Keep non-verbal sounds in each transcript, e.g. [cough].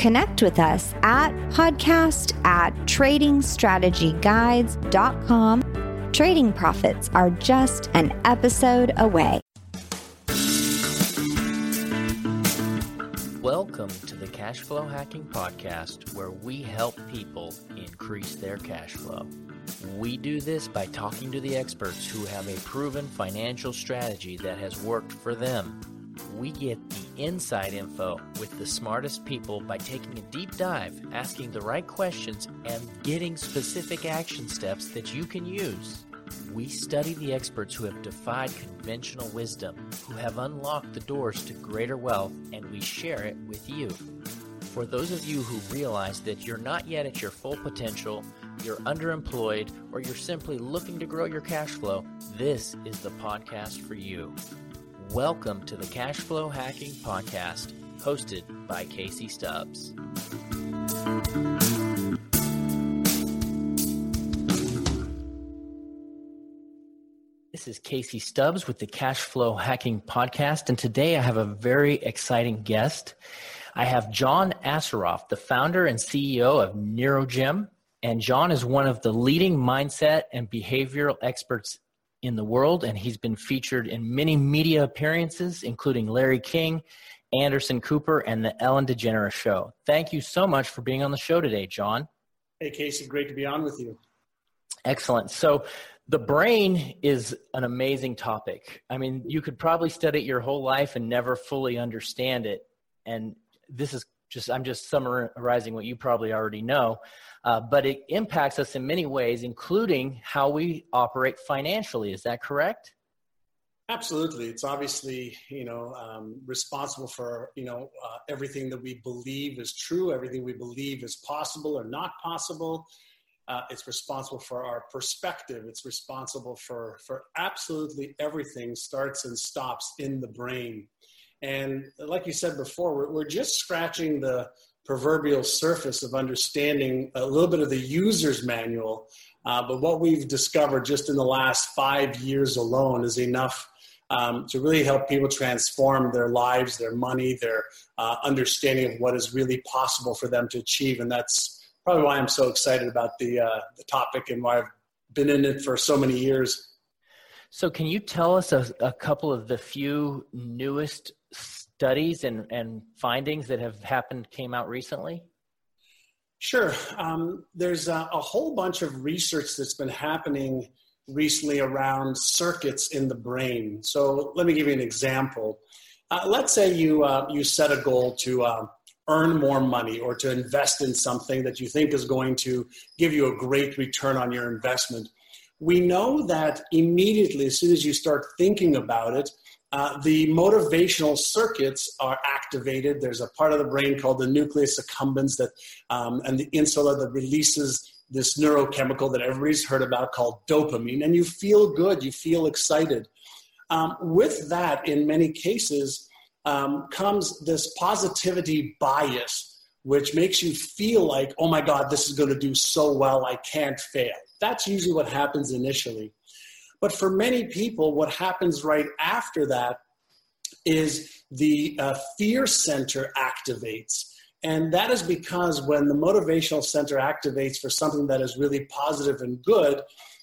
Connect with us at podcast at tradingstrategyguides.com. Trading profits are just an episode away. Welcome to the Cash Flow Hacking Podcast, where we help people increase their cash flow. We do this by talking to the experts who have a proven financial strategy that has worked for them we get the inside info with the smartest people by taking a deep dive, asking the right questions, and getting specific action steps that you can use. We study the experts who have defied conventional wisdom, who have unlocked the doors to greater wealth, and we share it with you. For those of you who realize that you're not yet at your full potential, you're underemployed, or you're simply looking to grow your cash flow, this is the podcast for you. Welcome to the Cash Flow Hacking Podcast, hosted by Casey Stubbs. This is Casey Stubbs with the Cash Flow Hacking Podcast, and today I have a very exciting guest. I have John Assaraf, the founder and CEO of NeuroGym, and John is one of the leading mindset and behavioral experts in the world, and he's been featured in many media appearances, including Larry King, Anderson Cooper, and the Ellen DeGeneres Show. Thank you so much for being on the show today, John. Hey, Casey, great to be on with you. Excellent. So, the brain is an amazing topic. I mean, you could probably study it your whole life and never fully understand it. And this is just, I'm just summarizing what you probably already know. Uh, but it impacts us in many ways, including how we operate financially. Is that correct? Absolutely. It's obviously, you know, um, responsible for, you know, uh, everything that we believe is true, everything we believe is possible or not possible. Uh, it's responsible for our perspective. It's responsible for, for absolutely everything starts and stops in the brain. And like you said before, we're, we're just scratching the, proverbial surface of understanding a little bit of the user's manual. Uh, but what we've discovered just in the last five years alone is enough um, to really help people transform their lives, their money, their uh, understanding of what is really possible for them to achieve. And that's probably why I'm so excited about the, uh, the topic and why I've been in it for so many years. So, can you tell us a, a couple of the few newest studies and, and findings that have happened came out recently? Sure. Um, there's a, a, whole bunch of research that's been happening recently around circuits in the brain. So let me give you an example. Uh, let's say you, uh, you set a goal to uh, earn more money or to invest in something that you think is going to give you a great return on your investment. We know that immediately, as soon as you start thinking about it, uh, the motivational circuits are activated. There's a part of the brain called the nucleus accumbens that, um, and the insula that releases this neurochemical that everybody's heard about called dopamine, and you feel good, you feel excited. Um, with that, in many cases, um, comes this positivity bias, which makes you feel like, oh my God, this is going to do so well, I can't fail. That's usually what happens initially. But for many people, what happens right after that is the uh, fear center activates. And that is because when the motivational center activates for something that is really positive and good,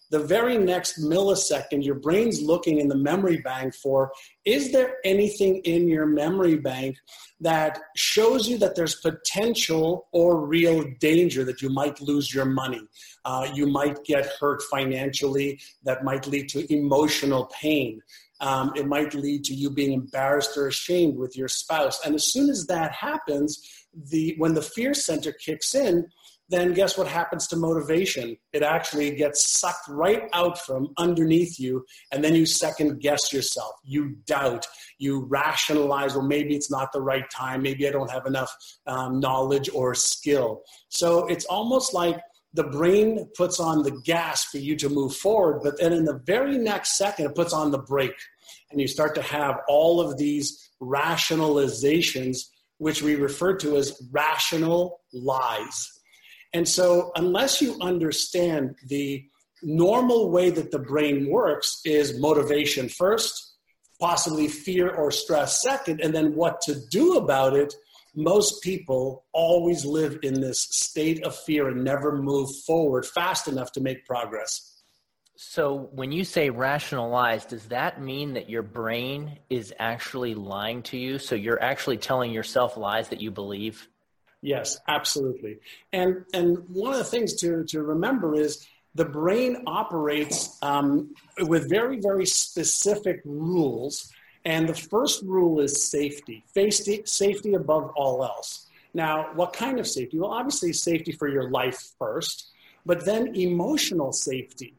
the very next millisecond, your brain's looking in the memory bank for is there anything in your memory bank that shows you that there's potential or real danger that you might lose your money? Uh, you might get hurt financially, that might lead to emotional pain. Um, it might lead to you being embarrassed or ashamed with your spouse. And as soon as that happens, the, when the fear center kicks in, then guess what happens to motivation? It actually gets sucked right out from underneath you, and then you second guess yourself. You doubt. You rationalize, well, maybe it's not the right time. Maybe I don't have enough um, knowledge or skill. So it's almost like the brain puts on the gas for you to move forward, but then in the very next second, it puts on the brake. And you start to have all of these rationalizations, which we refer to as rational lies. And so, unless you understand the normal way that the brain works, is motivation first, possibly fear or stress second, and then what to do about it most people always live in this state of fear and never move forward fast enough to make progress. So, when you say rationalize, does that mean that your brain is actually lying to you? So, you're actually telling yourself lies that you believe? Yes, absolutely. And, and one of the things to, to remember is the brain operates um, with very, very specific rules and the first rule is safety, safety safety above all else. Now, what kind of safety? Well, obviously, safety for your life first, but then emotional safety.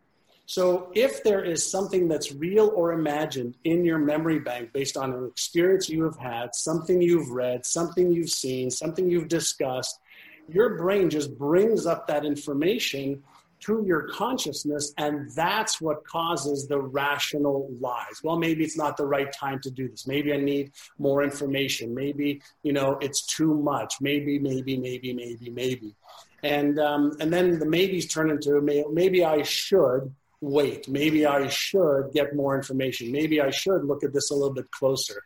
So, if there is something that's real or imagined in your memory bank based on an experience you have had, something you've read, something you've seen, something you've discussed, your brain just brings up that information to your consciousness, and that's what causes the rational lies. Well, maybe it's not the right time to do this. Maybe I need more information. Maybe you know it's too much. Maybe, maybe, maybe, maybe, maybe, and um, and then the maybes turn into maybe I should wait. Maybe I should get more information. Maybe I should look at this a little bit closer.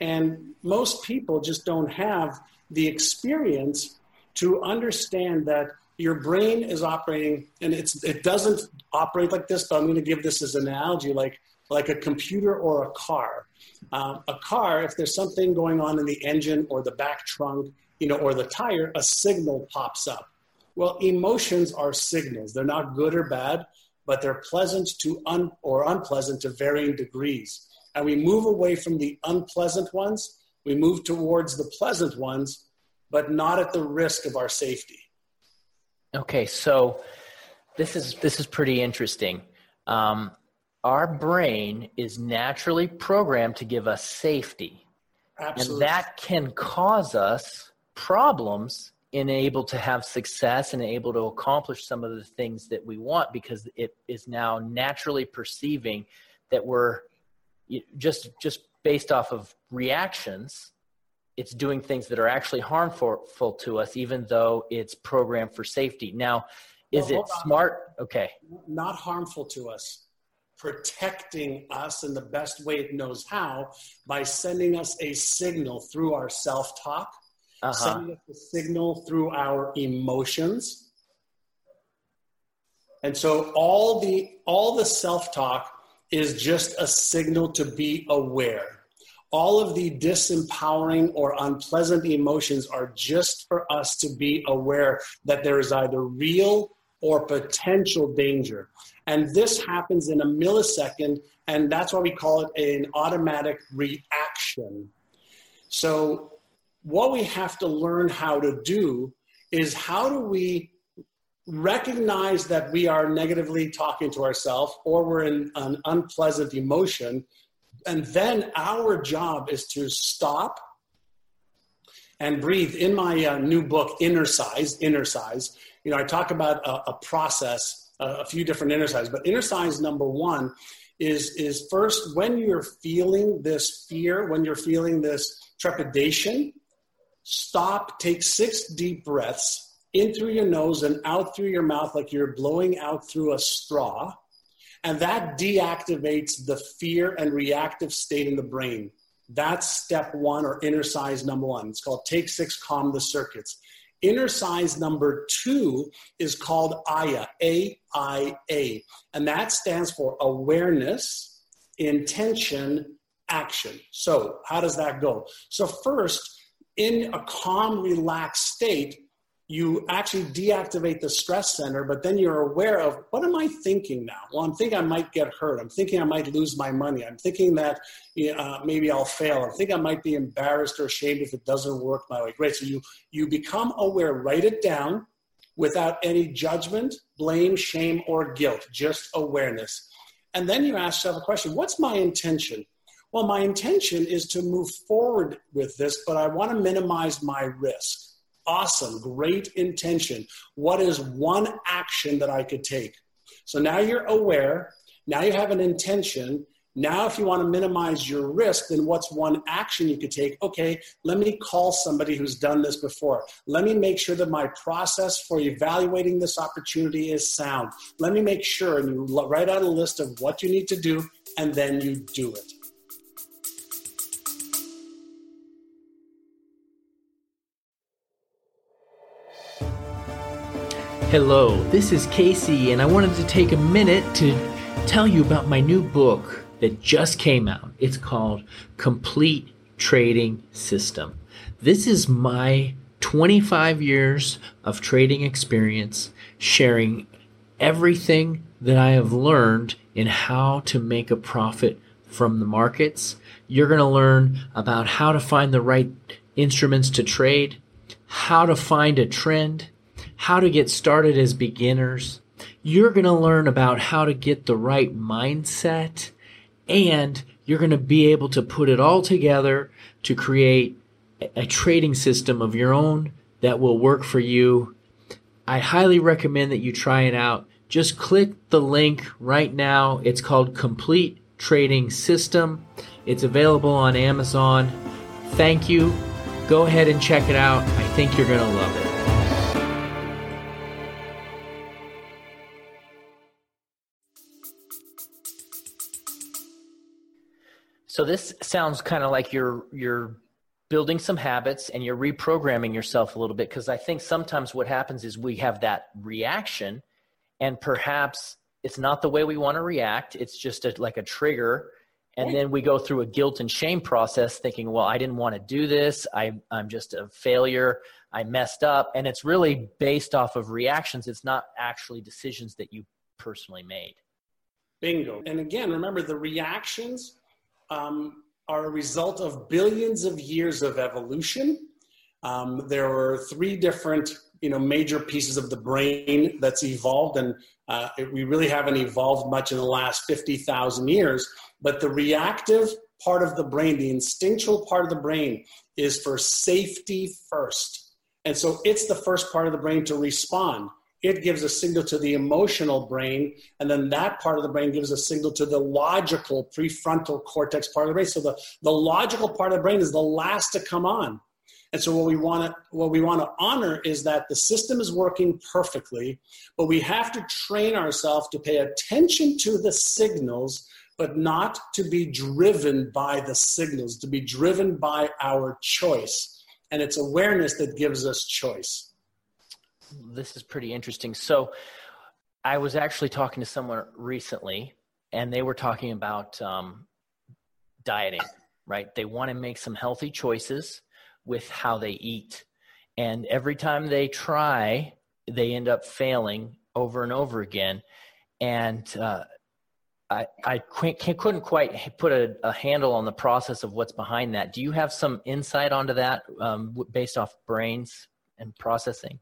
And most people just don't have the experience to understand that your brain is operating and it's it doesn't operate like this but i'm going to give this as an analogy like like a computer or a car uh, a car if there's something going on in the engine or the back trunk you know or the tire a signal pops up well emotions are signals they're not good or bad but they're pleasant to un or unpleasant to varying degrees and we move away from the unpleasant ones we move towards the pleasant ones but not at the risk of our safety Okay, so this is this is pretty interesting. Um, our brain is naturally programmed to give us safety, Absolutely. and that can cause us problems in able to have success and able to accomplish some of the things that we want because it is now naturally perceiving that we're just just based off of reactions it's doing things that are actually harmful to us, even though it's programmed for safety. Now, is well, it smart? Okay. Not harmful to us, protecting us in the best way it knows how by sending us a signal through our self talk, uh-huh. sending us a signal through our emotions. And so all the all the self talk is just a signal to be aware all of the disempowering or unpleasant emotions are just for us to be aware that there is either real or potential danger. And this happens in a millisecond, and that's why we call it an automatic reaction. So, what we have to learn how to do is how do we recognize that we are negatively talking to ourselves or we're in an unpleasant emotion and then our job is to stop and breathe. In my uh, new book, Innercise, Inner Size, you know, I talk about a, a process, uh, a few different Innercise, but innercise number one is is first when you're feeling this fear, when you're feeling this trepidation, stop, take six deep breaths in through your nose and out through your mouth like you're blowing out through a straw and that deactivates the fear and reactive state in the brain. That's step one or innercise number one. It's called take six, calm the circuits. Innercise number two is called AYA, A I A, and that stands for awareness, intention, action. So, how does that go? So, first, in a calm, relaxed state, you actually deactivate the stress center, but then you're aware of what am I thinking now? Well, I'm thinking I might get hurt. I'm thinking I might lose my money. I'm thinking that uh, maybe I'll fail. I think I might be embarrassed or ashamed if it doesn't work my way. Great. So you you become aware. Write it down without any judgment, blame, shame, or guilt. Just awareness. And then you ask yourself a question: What's my intention? Well, my intention is to move forward with this, but I want to minimize my risk. Awesome, great intention. What is one action that I could take? So now you're aware, now you have an intention. Now, if you want to minimize your risk, then what's one action you could take? Okay, let me call somebody who's done this before. Let me make sure that my process for evaluating this opportunity is sound. Let me make sure, and you write out a list of what you need to do, and then you do it. Hello, this is Casey, and I wanted to take a minute to tell you about my new book that just came out. It's called Complete Trading System. This is my 25 years of trading experience, sharing everything that I have learned in how to make a profit from the markets. You're going to learn about how to find the right instruments to trade, how to find a trend how to get started as beginners. You're going to learn about how to get the right mindset and you're going to be able to put it all together to create a trading system of your own that will work for you. I highly recommend that you try it out. Just click the link right now. It's called Complete Trading System. It's available on Amazon. Thank you. Go ahead and check it out. I think you're going to love it. So this sounds kind of like you're you're building some habits and you're reprogramming yourself a little bit because I think sometimes what happens is we have that reaction and perhaps it's not the way we want to react. It's just a, like a trigger. And then we go through a guilt and shame process thinking well i didn't want to do this. I, i'm just a failure. I messed up. And it's really based off of reactions. It's not actually decisions that you personally made. Bingo. And again remember the reactions um, are a result of billions of years of evolution. Um, there were three different, you know, major pieces of the brain that's evolved, and uh, it, we really haven't evolved much in the last fifty thousand years. But the reactive part of the brain, the instinctual part of the brain, is for safety first, and so it's the first part of the brain to respond it gives a signal to the emotional brain, and then that part of the brain gives a signal to the logical prefrontal cortex part of the brain. So the, the logical part of the brain is the last to come on. And so what we want to what we want to honor is that the system is working perfectly, but we have to train ourselves to pay attention to the signals, but not to be driven by the signals, to be driven by our choice. And it's awareness that gives us choice this is pretty interesting. So, I was actually talking to someone recently, and they were talking about um, dieting. Right? They want to make some healthy choices with how they eat, and every time they try, they end up failing over and over again. And uh, I, I couldn't quite put a, a, handle on the process of what's behind that. Do you have some insight onto that um, based off brains and processing?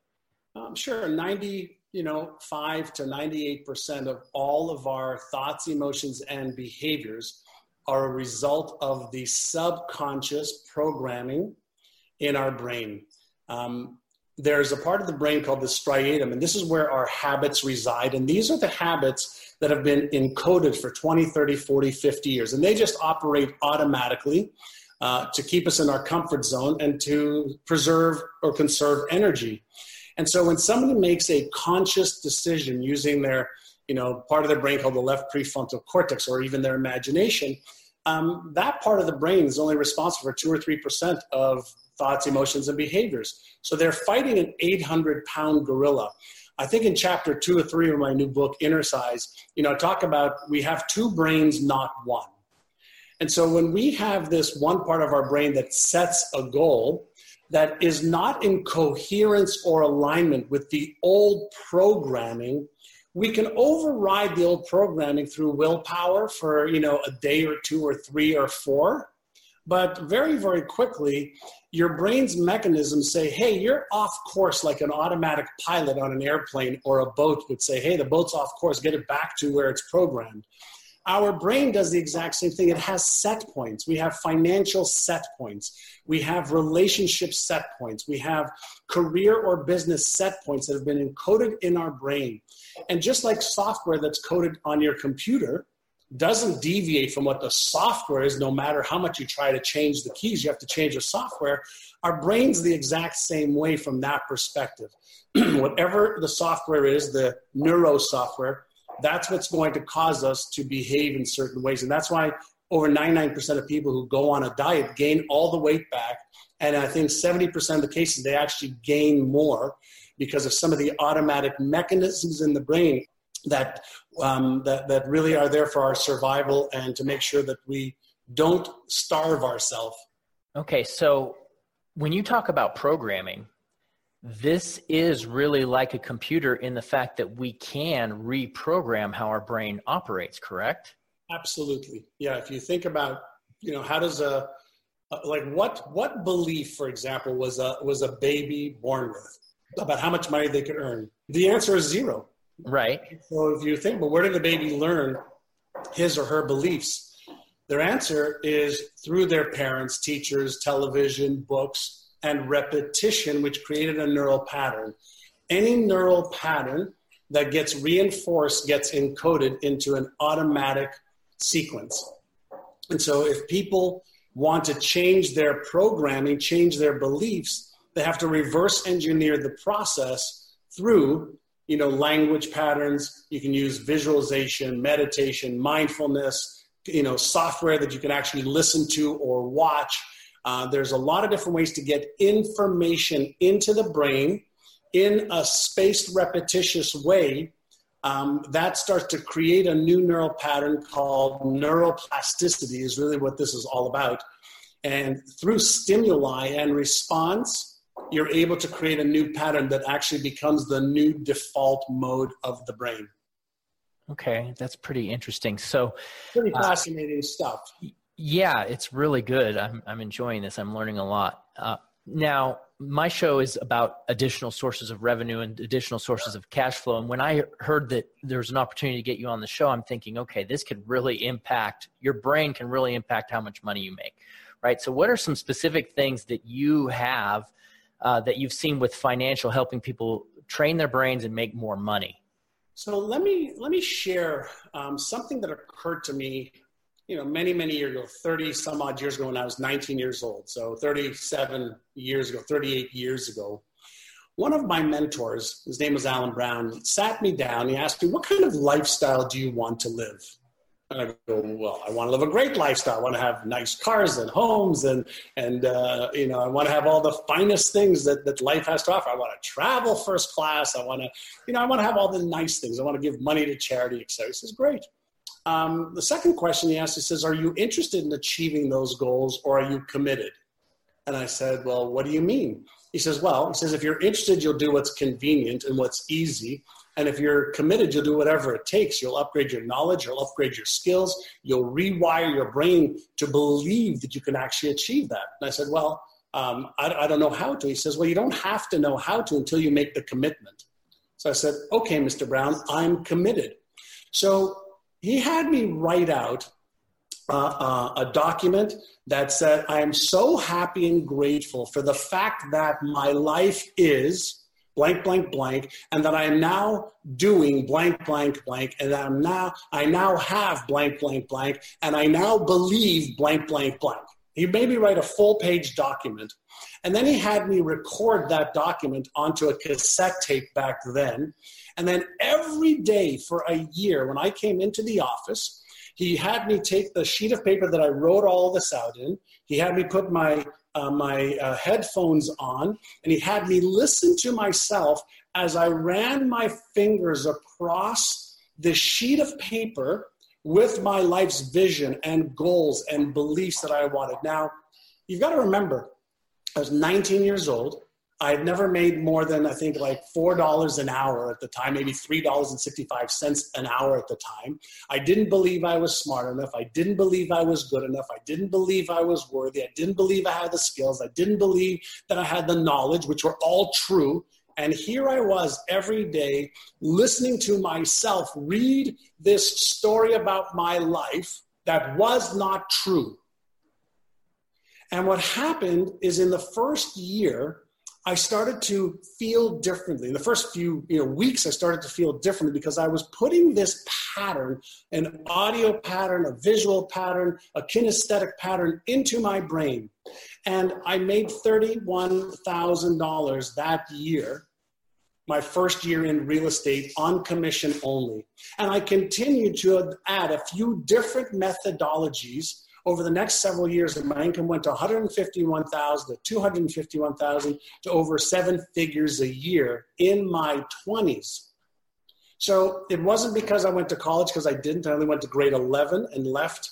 Um, sure, 90, you know, 5 to 98% of all of our thoughts, emotions, and behaviors are a result of the subconscious programming in our brain. Um, there's a part of the brain called the striatum, and this is where our habits reside. And these are the habits that have been encoded for 20, 30, 40, 50 years. And they just operate automatically uh, to keep us in our comfort zone and to preserve or conserve energy. And so when somebody makes a conscious decision using their, you know, part of their brain called the left prefrontal cortex or even their imagination, um, that part of the brain is only responsible for two or three percent of thoughts, emotions, and behaviors. So they're fighting an 800 pound gorilla. I think in chapter two or three of my new book, Innercise, you know, I talk about we have two brains, not one. And so when we have this one part of our brain that sets a goal, that is not in coherence or alignment with the old programming we can override the old programming through willpower for you know a day or two or three or four. But very very quickly your brain's mechanisms say hey you're off course like an automatic pilot on an airplane or a boat would say hey the boat's off course. Get it back to where it's programmed Our brain does the exact same thing. It has set points. We have financial set points. We have relationship set points. We have career or business set points that have been encoded in our brain. And just like software that's coded on your computer doesn't deviate from what the software is, no matter how much you try to change the keys, you have to change the software. Our brain's the exact same way from that perspective. [clears throat] Whatever the software is, the neuro software, that's what's going to cause us to behave in certain ways. And that's why over 99% of people who go on a diet gain all the weight back. And I think 70% of the cases, they actually gain more because of some of the automatic mechanisms in the brain that, um, that, that really are there for our survival and to make sure that we don't starve ourselves. Okay, so when you talk about programming, this is really like a computer in the fact that we can reprogram how our brain operates, correct? Absolutely. Yeah. If you think about, you know, how does a, like what what belief, for example, was a was a baby born with about how much money they could earn? The answer is zero. Right. So if you think, but where did the baby learn his or her beliefs? Their answer is through their parents, teachers, television, books, and repetition, which created a neural pattern. Any neural pattern that gets reinforced gets encoded into an automatic sequence. And so if people want to change their programming, change their beliefs, they have to reverse engineer the process through you know language patterns you can use visualization meditation mindfulness you know software that you can actually listen to or watch uh, there's a lot of different ways to get information into the brain in a spaced, repetitious way. Um, that starts to create a new neural pattern called neuroplasticity, is really what this is all about. And through stimuli and response, you're able to create a new pattern that actually becomes the new default mode of the brain. Okay, that's pretty interesting. So, pretty uh, fascinating uh, stuff. Yeah, it's really good. I'm I'm enjoying this. I'm learning a lot. Uh, now, my show is about additional sources of revenue and additional sources of cash flow. And when I heard that there's an opportunity to get you on the show, I'm thinking, okay, this could really impact your brain. Can really impact how much money you make, right? So, what are some specific things that you have uh, that you've seen with financial helping people train their brains and make more money? So let me let me share um, something that occurred to me you know, many, many years ago, 30 some odd years ago when I was 19 years old. So 37 years ago, 38 years ago, one of my mentors, his name was Alan Brown, sat me down. He asked me, What kind of lifestyle do you want to live? And I go, Well, I want to live a great lifestyle. I want to have nice cars and homes, and, and uh, you know, I want to have all the finest things that, that life has to offer. I want to travel first class. I want to, you know, I want to have all the nice things. I want to give money to charity, etc. He says, Great. Um, the second question he asked, he says, Are you interested in achieving those goals or are you committed? And I said, Well, what do you mean? He says, Well, he says, if you're interested, you'll do what's convenient and what's easy. And if you're committed, you'll do whatever it takes. You'll upgrade your knowledge, you'll upgrade your skills, you'll rewire your brain to believe that you can actually achieve that. And I said, Well, um, I, I don't know how to. He says, Well, you don't have to know how to until you make the commitment. So I said, Okay, Mr. Brown, I'm committed. So he had me write out uh, uh, a document that said, I am so happy and grateful for the fact that my life is blank, blank, blank, and that I am now doing blank, blank, blank, and that I'm now, I now have blank, blank, blank, and I now believe blank, blank, blank. He made me write a full page document. And then he had me record that document onto a cassette tape back then. And then every day for a year, when I came into the office, he had me take the sheet of paper that I wrote all this out in. He had me put my uh, my uh, headphones on, and he had me listen to myself as I ran my fingers across the sheet of paper with my life's vision and goals and beliefs that I wanted. Now, you've got to remember, I was 19 years old. I had never made more than I think like four dollars an hour at the time, maybe three dollars and sixty-five cents an hour at the time. I didn't believe I was smart enough. I didn't believe I was good enough. I didn't believe I was worthy. I didn't believe I had the skills. I didn't believe that I had the knowledge, which were all true And here I was every day listening to myself read this story about my life that was not true. And what happened is in the first year, I started to feel differently. In the first few you know, weeks, I started to feel differently because I was putting this pattern, an audio pattern, a visual pattern, a kinesthetic pattern into my brain. And I made $31,000 that year, my first year in real estate on commission only. And I continued to add a few different methodologies over the next several years, my income went to 151,000 to 251,000 to over seven figures a year in my 20s. So it wasn't because I went to college because I didn't. I only went to grade 11 and left.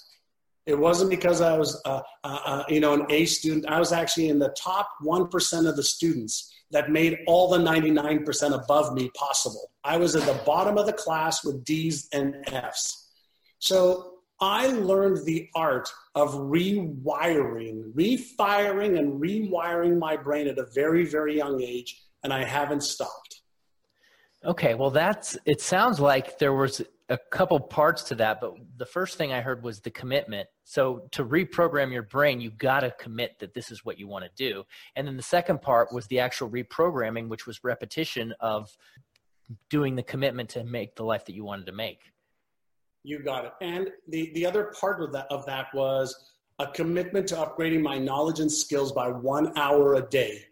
It wasn't because I was, uh, uh, uh, you know, an A student. I was actually in the top 1% of the students that made all the 99% above me possible. I was at the bottom of the class with D's and F's. So I learned the art of rewiring, refiring, and rewiring my brain at a very, very young age, and I haven't stopped. Okay, well, that's it. Sounds like there was a couple parts to that, but the first thing I heard was the commitment. So to reprogram your brain, you got to commit that this is what you want to do. And then the second part was the actual reprogramming, which was repetition of doing the commitment to make the life that you wanted to make. You got it. And the, the other part of that, of that was a commitment to upgrading my knowledge and skills by one hour a day.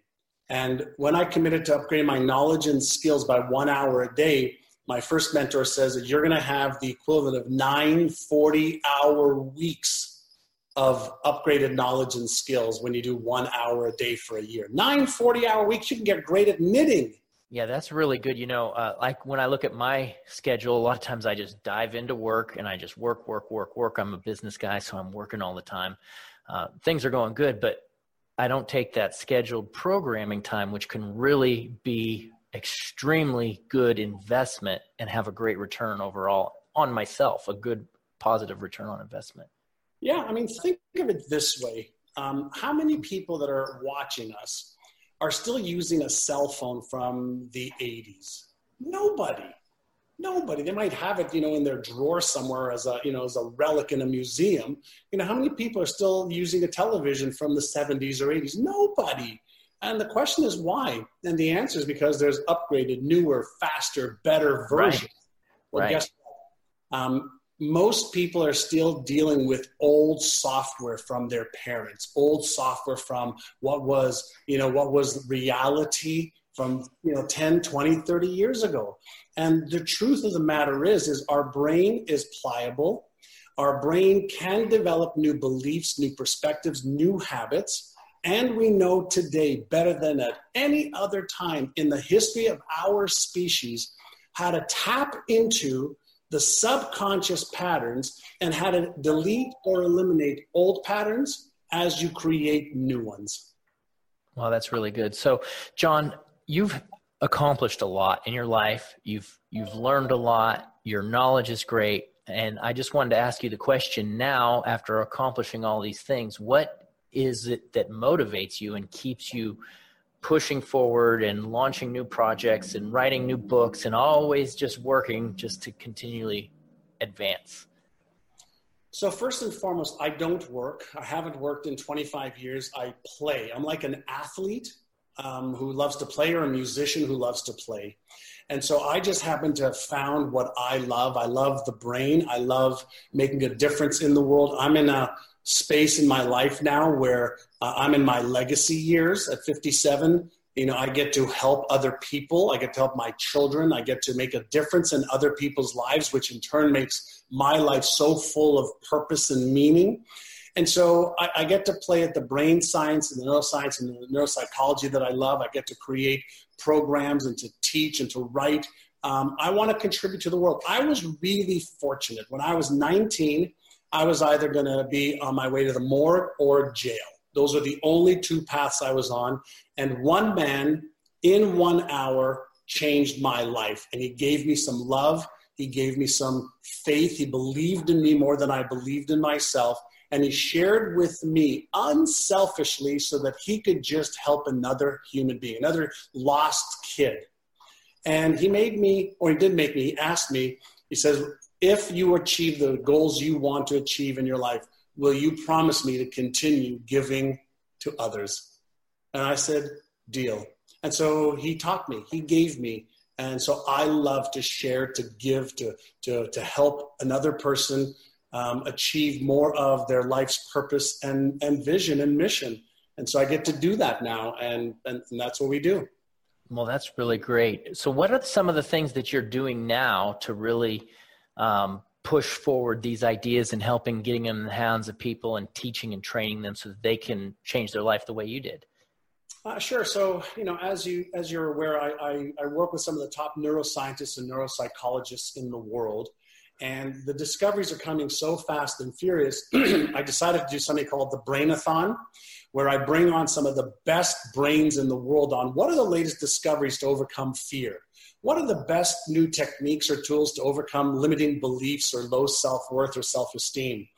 And when I committed to upgrading my knowledge and skills by one hour a day, my first mentor says that you're going to have the equivalent of nine 40 hour weeks of upgraded knowledge and skills when you do one hour a day for a year. Nine 40 hour weeks, you can get great at knitting yeah, that's really good. You know, uh, like when I look at my schedule, a lot of times I just dive into work and I just work, work, work, work. I'm a business guy, so I'm working all the time. Uh, things are going good, but I don't take that scheduled programming time, which can really be extremely good investment and have a great return overall on myself, a good positive return on investment. Yeah, I mean, think of it this way. Um, how many people that are watching us are still using a cell phone from the 80s? Nobody. Nobody. They might have it, you know, in their drawer somewhere as a, you know, as a relic in a museum. You know, how many people are still using a television from the 70s or 80s? Nobody. And the question is why? And the answer is because there's upgraded, newer, faster, better versions. Right. Well, right. guess what? Um, most people are still dealing with old software from their parents old software from what was you know what was reality from you know 10 20 30 years ago. And the truth of the matter is is our brain is pliable. Our brain can develop new beliefs new perspectives new habits. And we know today better than at any other time in the history of our species how to tap into the subconscious patterns and how to delete or eliminate old patterns as you create new ones. Wow, that's really good. So, John, you've accomplished a lot in your life. You've you've learned a lot. Your knowledge is great. And I just wanted to ask you the question now after accomplishing all these things, what is it that motivates you and keeps you pushing forward and launching new projects and writing new books and always just working just to continually advance? So, first and foremost, I don't work. I haven't worked in 25 years. I play. I'm like an athlete um, who loves to play or a musician who loves to play. And so I just happen to have found what I love. I love the brain. I love making a difference in the world. I'm in a space in my life now where uh, I'm in my legacy years at 57. You know, I get to help other people. I get to help my children. I get to make a difference in other people's lives, which in turn makes my life so full of purpose and meaning. And so I, I, get to play at the brain science and the neuroscience and the neuropsychology that I love. I get to create programs and to teach and to write. Um, I want to contribute to the world. I was really fortunate. When I was 19, I was either going to be on my way to the morgue or jail. Those are the only two paths I was on. And one man in one hour changed my life. And he gave me some love. He gave me some faith. He believed in me more than I believed in myself. and he shared with me unselfishly so that he could just help another human being, another lost kid. And he made me, or he did make me, he asked me, he says, if you achieve the goals you want to achieve in your life, will you promise me to continue giving to others? And I said, deal. And so he taught me, he gave me. And so I love to share, to give, to, to, to help another person um, achieve more of their life's purpose and, and vision and mission. And so I get to do that now, and, and, and that's what we do. Well, that's really great. So, what are some of the things that you're doing now to really um, push forward these ideas and helping getting them in the hands of people and teaching and training them so that they can change their life the way you did? Uh, sure. So, you know, as you as you're aware, I, I, I work with some of the top neuroscientists and neuropsychologists in the world, and the discoveries are coming so fast and furious. [clears throat] I decided to do something called the Brainathon, where I bring on some of the best brains in the world on what are the latest discoveries to overcome fear. What are the best new techniques or tools to overcome limiting beliefs or low self worth or self esteem?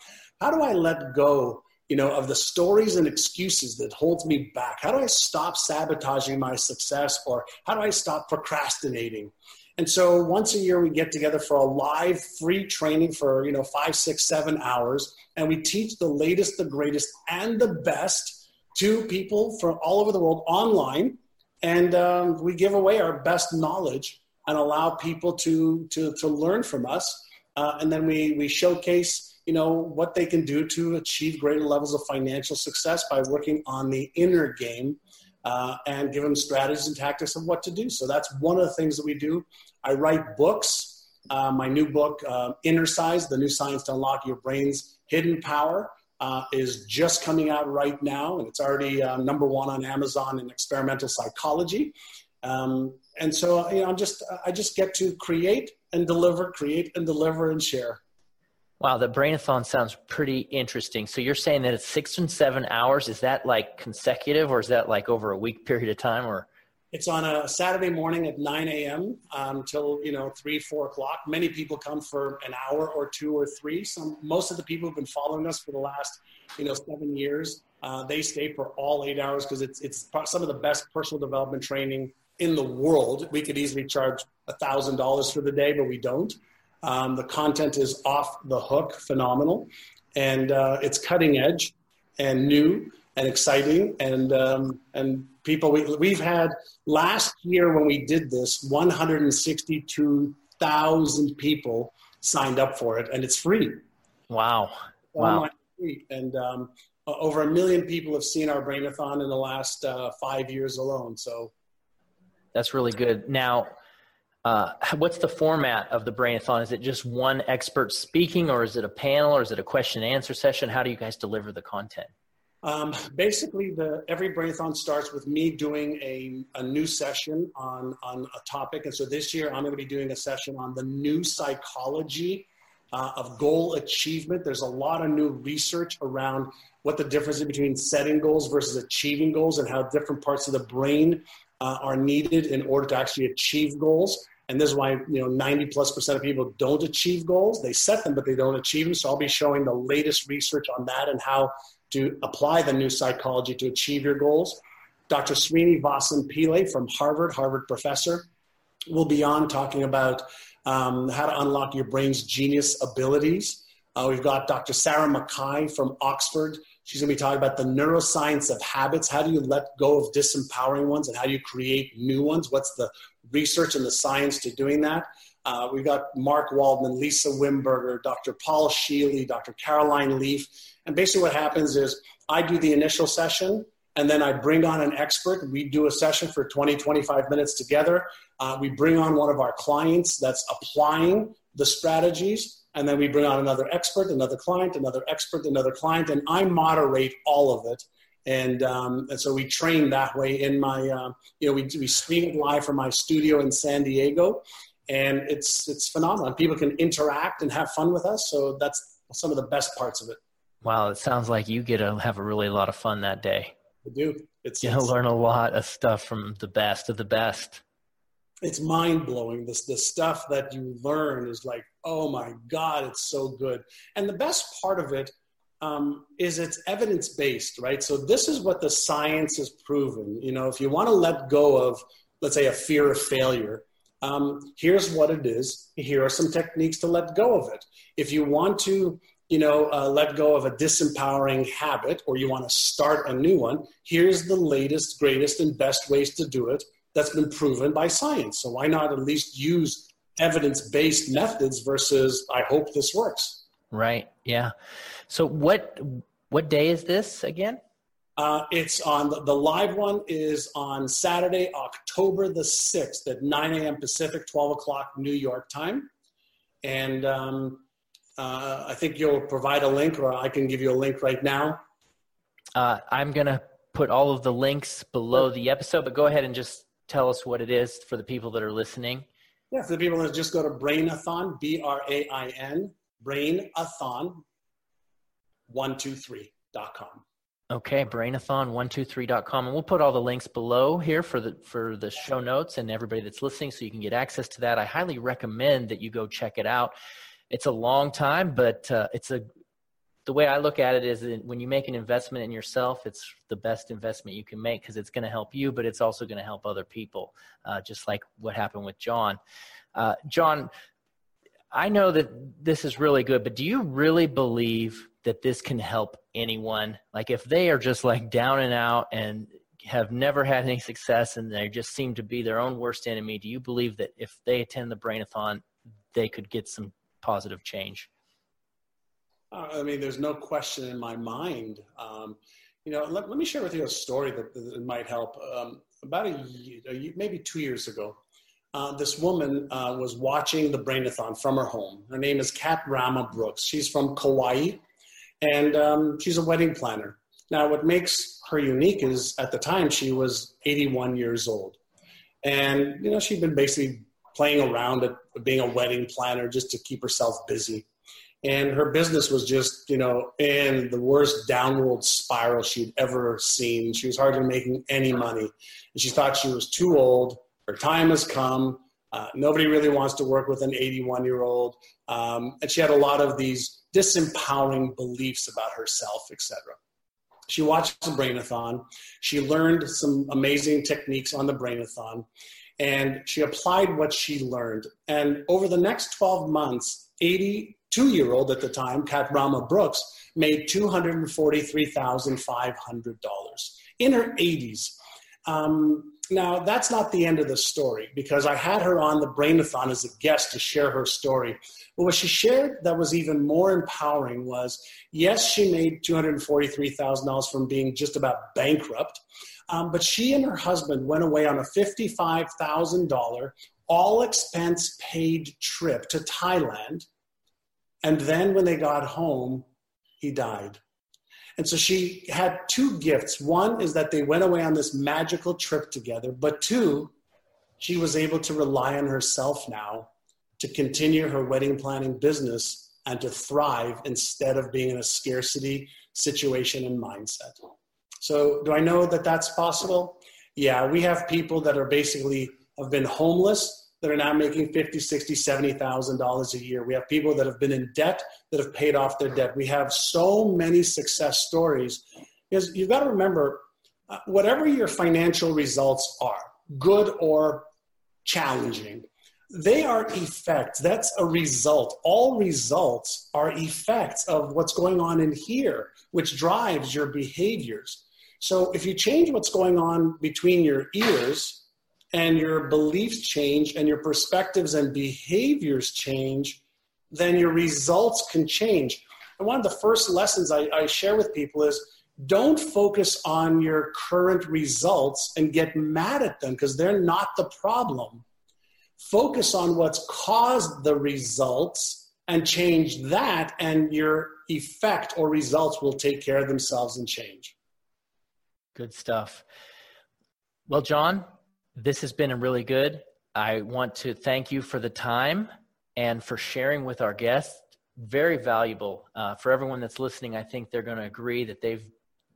How do I let go you know, of the stories and excuses that holds me back. How do I stop sabotaging my success or how do I stop procrastinating? And so once a year we get together for a live free training for, you know, five, six, seven hours. And we teach the latest, the greatest, and the best to people from all over the world online. And um, we give away our best knowledge and allow people to, to, to learn from us. Uh, and then we, we showcase you know what they can do to achieve greater levels of financial success by working on the inner game uh, and give them strategies and tactics of what to do. So that's one of the things that we do. I write books. Uh, my new book uh, size the new science to unlock your brain's hidden power uh, is just coming out right now and it's already uh, number one on amazon in experimental psychology um, and so you know i'm just i just get to create and deliver create and deliver and share Wow, the Brainathon sounds pretty interesting. So you're saying that it's six and seven hours. Is that like consecutive, or is that like over a week period of time, or? It's on a Saturday morning at 9 a.m. until um, you know three, four o'clock. Many people come for an hour or two or three. Some, most of the people who've been following us for the last, you know, seven years, uh, they stay for all eight hours because it's it's some of the best personal development training in the world. We could easily charge thousand dollars for the day, but we don't. Um, the content is off the hook, phenomenal, and uh, it's cutting edge and new and exciting. And um, and people, we, we've had last year when we did this, 162,000 people signed up for it, and it's free. Wow! Wow! Free. And um, over a million people have seen our Brainathon in the last uh, five years alone. So that's really good. Now, uh, what's the format of the brainathon? Is it just one expert speaking or is it a panel or is it a question and answer session? How do you guys deliver the content? Um, basically the every brainathon starts with me doing a, a new session on, on a topic. And so this year i'm going to be doing a session on the new psychology uh, of goal achievement. There's a lot of new research around what the difference is between setting goals versus achieving goals and how different parts of the brain uh, are needed in order to actually achieve goals. And this is why you know 90 plus percent of people don't achieve goals. They set them, but they don't achieve them. So I'll be showing the latest research on that and how to apply the new psychology to achieve your goals. Dr. Srinivasan Pillay from Harvard, Harvard professor, will be on talking about um, how to unlock your brain's genius abilities. Uh, we've got Dr. Sarah McKay from Oxford She's going to be talking about the neuroscience of habits. How do you let go of disempowering ones and how do you create new ones? What's the research and the science to doing that? Uh, we've got Mark Waldman, Lisa Wimberger, Dr. Paul Scheele, Dr. Caroline Leaf. And basically, what happens is I do the initial session and then I bring on an expert. We do a session for 20, 25 minutes together. Uh, we bring on one of our clients that's applying the strategies and then we bring on another expert, another client, another expert, another client, and I moderate all of it. And, um, and so we train that way in my, uh, you know, we, we stream it live from my studio in San Diego, and it's, it's phenomenal. People can interact and have fun with us, so that's some of the best parts of it. Wow, it sounds like you get to have a really lot of fun that day. I do. It's, you learn a lot of stuff from the best of the best it's mind blowing. This the stuff that you learn is like, oh my god, it's so good. And the best part of it um, is it's evidence based, right? So this is what the science has proven. You know, if you want to let go of, let's say, a fear of failure, um, here's what it is. Here are some techniques to let go of it. If you want to, you know, uh, let go of a disempowering habit or you want to start a new one, here's the latest, greatest, and best ways to do it that's been proven by science. So why not at least use evidence based methods versus I hope this works? Right. Yeah. So what what day is this again? Uh, it's on the, the, live one is on Saturday, October the sixth at nine a.m. Pacific, twelve o'clock New York time, and um, uh, I think you'll provide a link, or I can give you a link right now. Uh, I'm gonna put all of the links below the episode, but go ahead and just tell us what it is for the people that are listening. Yeah, for the people that just go to Brainathon, B R A I N, Brainathon123.com. Okay, brainathon123.com. And we'll put all the links below here for the for the show notes and everybody that's listening so you can get access to that. I highly recommend that you go check it out. It's a long time, but uh, it's a the way I look at it is that when you make an investment in yourself, it's the best investment you can make because it's going to help you, but it's also going to help other people, uh, just like what happened with John. Uh, John, I know that this is really good, but do you really believe that this can help anyone? Like if they are just like down and out and have never had any success and they just seem to be their own worst enemy, do you believe that if they attend the Brainathon, they could get some positive change? I mean, there's no question in my mind. Um, you know, let, let, me share with you a story that, that might help. Um, about a, a, maybe two years ago, uh, this woman uh, was watching the Brainathon from her home. Her name is Kat Rama Brooks. She's from Kauai, and um, she's a wedding planner. Now, what makes her unique is at the time she was 81 years old, and you know she'd been basically playing around at being a wedding planner just to keep herself busy and her business was just you know in the worst downward spiral she'd ever seen. She was hardly making any money. And she thought she was too old. Her time has come. Uh, nobody really wants to work with an 81 year old um, and she had a lot of these disempowering beliefs about herself etc she watched the brainathon. She learned some amazing techniques on the brainathon. And she applied what she learned. And over the next 12 months 80 two year old at the time, Kat Rama Brooks, made $243,500 in her 80s. Um, now, that's not the end of the story because I had her on the Brainathon as a guest to share her story. But what she shared that was even more empowering was yes, she made $243,000 from being just about bankrupt, um, but she and her husband went away on a $55,000 all expense paid trip to Thailand and then when they got home, he died. And so she had two gifts. One is that they went away on this magical trip together, but two, she was able to rely on herself now to continue her wedding planning business and to thrive instead of being in a scarcity situation and mindset. So, do I know that that's possible? Yeah, we have people that are basically have been homeless that are now making 50, 60, 70,000 dollars a year. We have people that have been in debt that have paid off their debt. We have so many success stories. Because you've got to remember, uh, whatever your financial results are, good or challenging, they are effects. That's a result. All results are effects of what's going on in here, which drives your behaviors. So if you change what's going on between your ears, and your beliefs change and your perspectives and behaviors change, then your results can change. And one of the first lessons I, I share with people is don't focus on your current results and get mad at them because they're not the problem. Focus on what's caused the results and change that, and your effect or results will take care of themselves and change. Good stuff. Well, John, this has been really good. I want to thank you for the time and for sharing with our guests. Very valuable uh, for everyone that's listening. I think they're going to agree that they've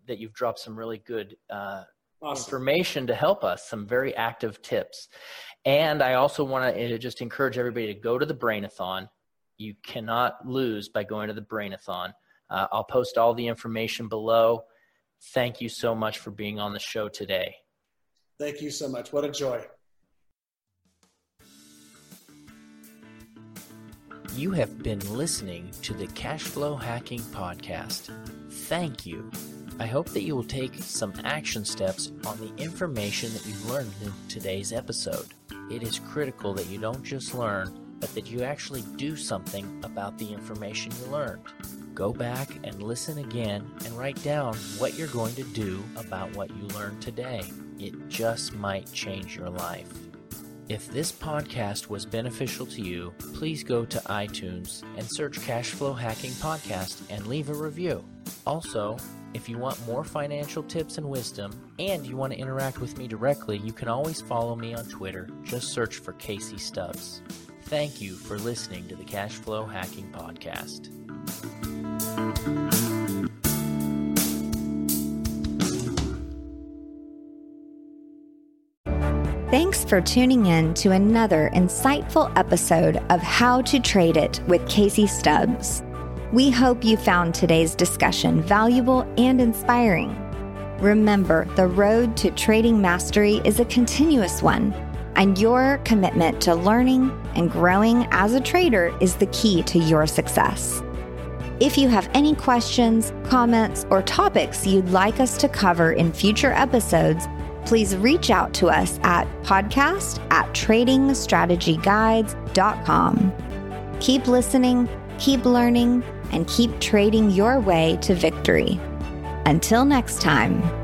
that you've dropped some really good uh, awesome. information to help us. Some very active tips, and I also want to just encourage everybody to go to the Brainathon. You cannot lose by going to the Brainathon. Uh, I'll post all the information below. Thank you so much for being on the show today. Thank you so much. What a joy. You have been listening to the Cashflow Hacking Podcast. Thank you. I hope that you will take some action steps on the information that you've learned in today's episode. It is critical that you don't just learn, but that you actually do something about the information you learned. Go back and listen again and write down what you're going to do about what you learned today. It just might change your life. If this podcast was beneficial to you, please go to iTunes and search Cashflow Hacking Podcast and leave a review. Also, if you want more financial tips and wisdom, and you want to interact with me directly, you can always follow me on Twitter. Just search for Casey Stubbs. Thank you for listening to the Cashflow Hacking Podcast. Thanks for tuning in to another insightful episode of How to Trade It with Casey Stubbs. We hope you found today's discussion valuable and inspiring. Remember, the road to trading mastery is a continuous one, and your commitment to learning and growing as a trader is the key to your success. If you have any questions, comments, or topics you'd like us to cover in future episodes, please reach out to us at podcast at tradingstrategyguides.com. Keep listening, keep learning, and keep trading your way to victory. Until next time.